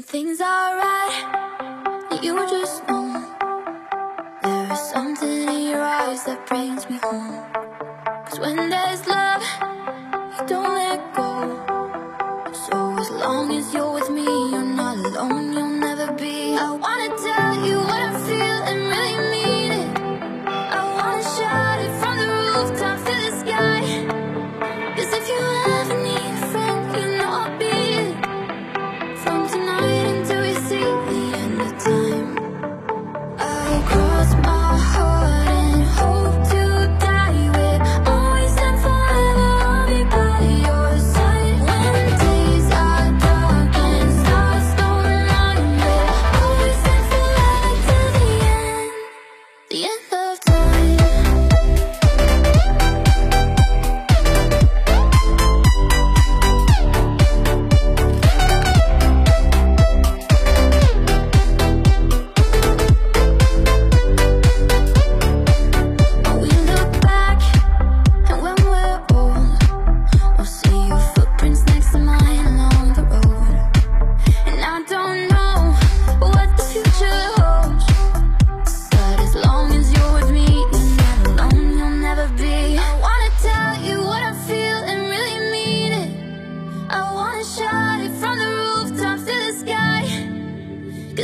When things are right, you just know There is something in your eyes that brings me home. Cause when there's love, you don't let go. So as long as you're with me, you're not alone, you'll never be. I wanna tell you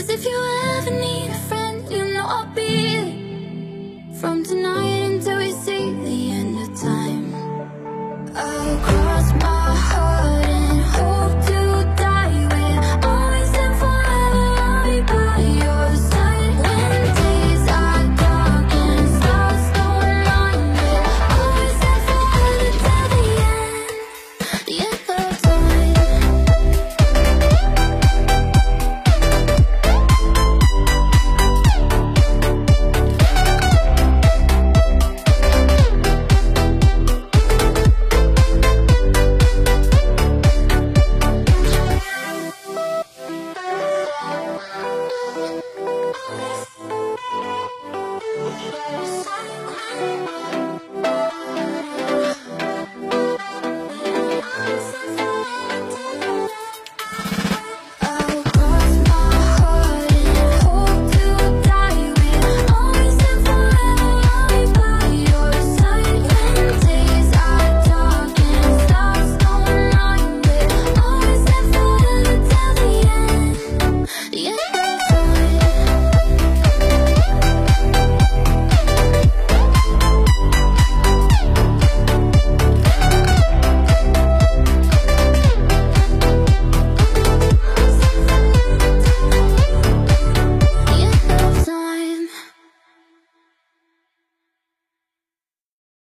Cause if you ever need Thank you.